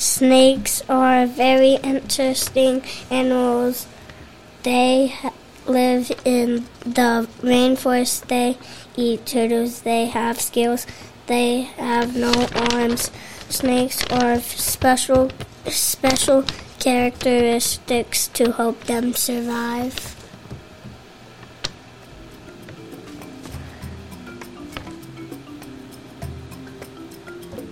Snakes are very interesting animals. They live in the rainforest. They eat turtles. They have scales. They have no arms. Snakes are special special characteristics to help them survive.